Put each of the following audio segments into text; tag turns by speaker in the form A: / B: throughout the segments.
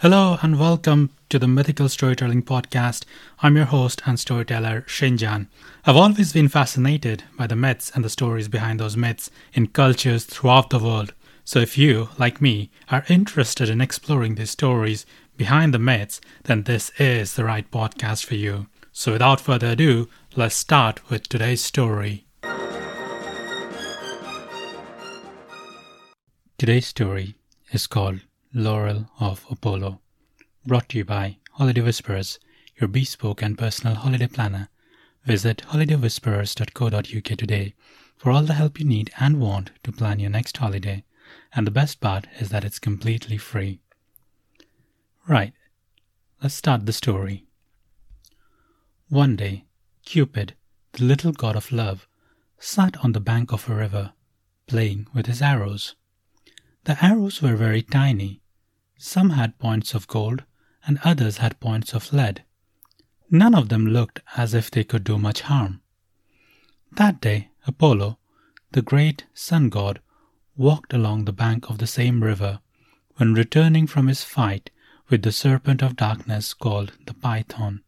A: Hello and welcome to the Mythical Storytelling Podcast. I'm your host and storyteller, Shinjan. I've always been fascinated by the myths and the stories behind those myths in cultures throughout the world. So if you, like me, are interested in exploring these stories behind the myths, then this is the right podcast for you. So without further ado, let's start with today's story. Today's story is called Laurel of Apollo. Brought to you by Holiday Whisperers, your bespoke and personal holiday planner. Visit holidaywhisperers.co.uk today for all the help you need and want to plan your next holiday. And the best part is that it's completely free. Right, let's start the story. One day, Cupid, the little god of love, sat on the bank of a river, playing with his arrows. The arrows were very tiny, some had points of gold, and others had points of lead. None of them looked as if they could do much harm. That day, Apollo, the great sun god, walked along the bank of the same river when returning from his fight with the serpent of darkness called the Python.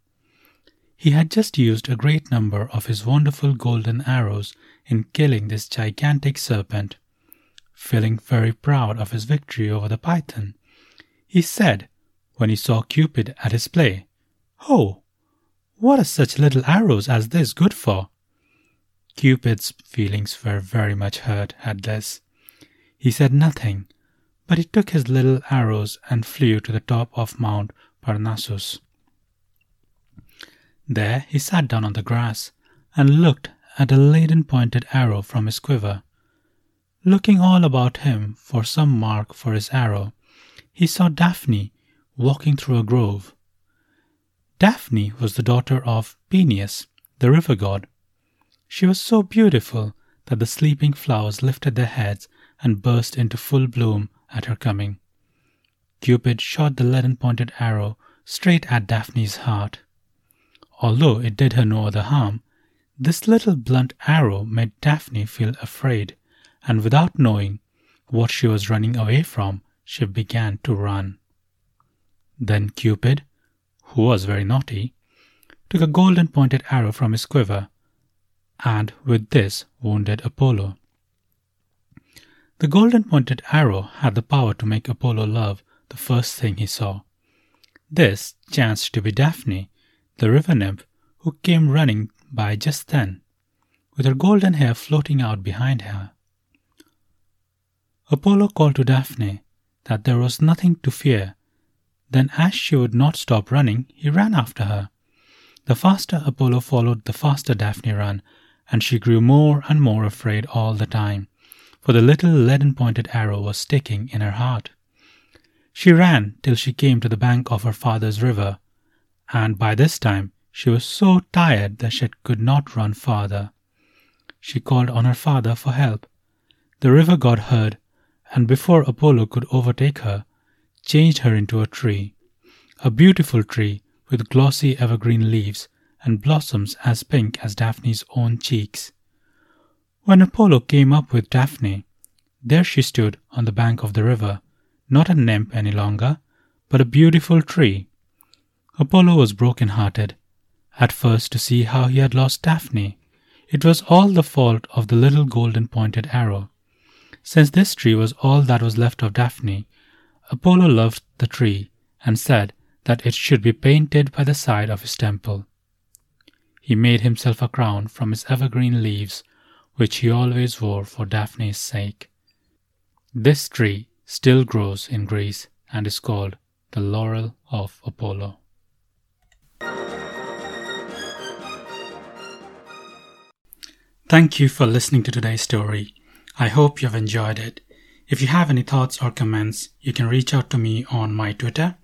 A: He had just used a great number of his wonderful golden arrows in killing this gigantic serpent. Feeling very proud of his victory over the Python, he said, when he saw Cupid at his play, Oh, what are such little arrows as this good for? Cupid's feelings were very much hurt at this. He said nothing, but he took his little arrows and flew to the top of Mount Parnassus. There he sat down on the grass and looked at a laden pointed arrow from his quiver. Looking all about him for some mark for his arrow, he saw Daphne walking through a grove. Daphne was the daughter of Peneus, the river god. She was so beautiful that the sleeping flowers lifted their heads and burst into full bloom at her coming. Cupid shot the leaden pointed arrow straight at Daphne's heart. Although it did her no other harm, this little blunt arrow made Daphne feel afraid, and without knowing what she was running away from, she began to run. Then Cupid, who was very naughty, took a golden pointed arrow from his quiver, and with this wounded Apollo. The golden pointed arrow had the power to make Apollo love the first thing he saw. This chanced to be Daphne, the river nymph, who came running by just then, with her golden hair floating out behind her. Apollo called to Daphne that there was nothing to fear. Then, as she would not stop running, he ran after her. The faster Apollo followed, the faster Daphne ran, and she grew more and more afraid all the time, for the little leaden pointed arrow was sticking in her heart. She ran till she came to the bank of her father's river, and by this time she was so tired that she could not run farther. She called on her father for help. The river god heard and before Apollo could overtake her, changed her into a tree, a beautiful tree with glossy evergreen leaves and blossoms as pink as Daphne's own cheeks. When Apollo came up with Daphne, there she stood on the bank of the river, not a nymph any longer, but a beautiful tree. Apollo was broken hearted, at first to see how he had lost Daphne. It was all the fault of the little golden pointed arrow. Since this tree was all that was left of Daphne, Apollo loved the tree and said that it should be painted by the side of his temple. He made himself a crown from his evergreen leaves, which he always wore for Daphne's sake. This tree still grows in Greece and is called the laurel of Apollo. Thank you for listening to today's story. I hope you've enjoyed it. If you have any thoughts or comments, you can reach out to me on my Twitter.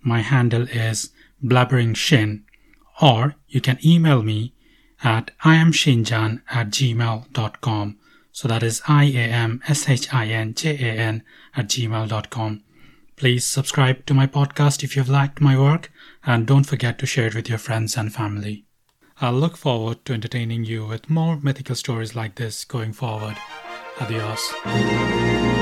A: My handle is blabberingshin, or you can email me at iamshinjan at gmail.com. So that is I-A-M-S-H-I-N-J-A-N at gmail.com. Please subscribe to my podcast if you've liked my work, and don't forget to share it with your friends and family. I'll look forward to entertaining you with more mythical stories like this going forward. Adiós.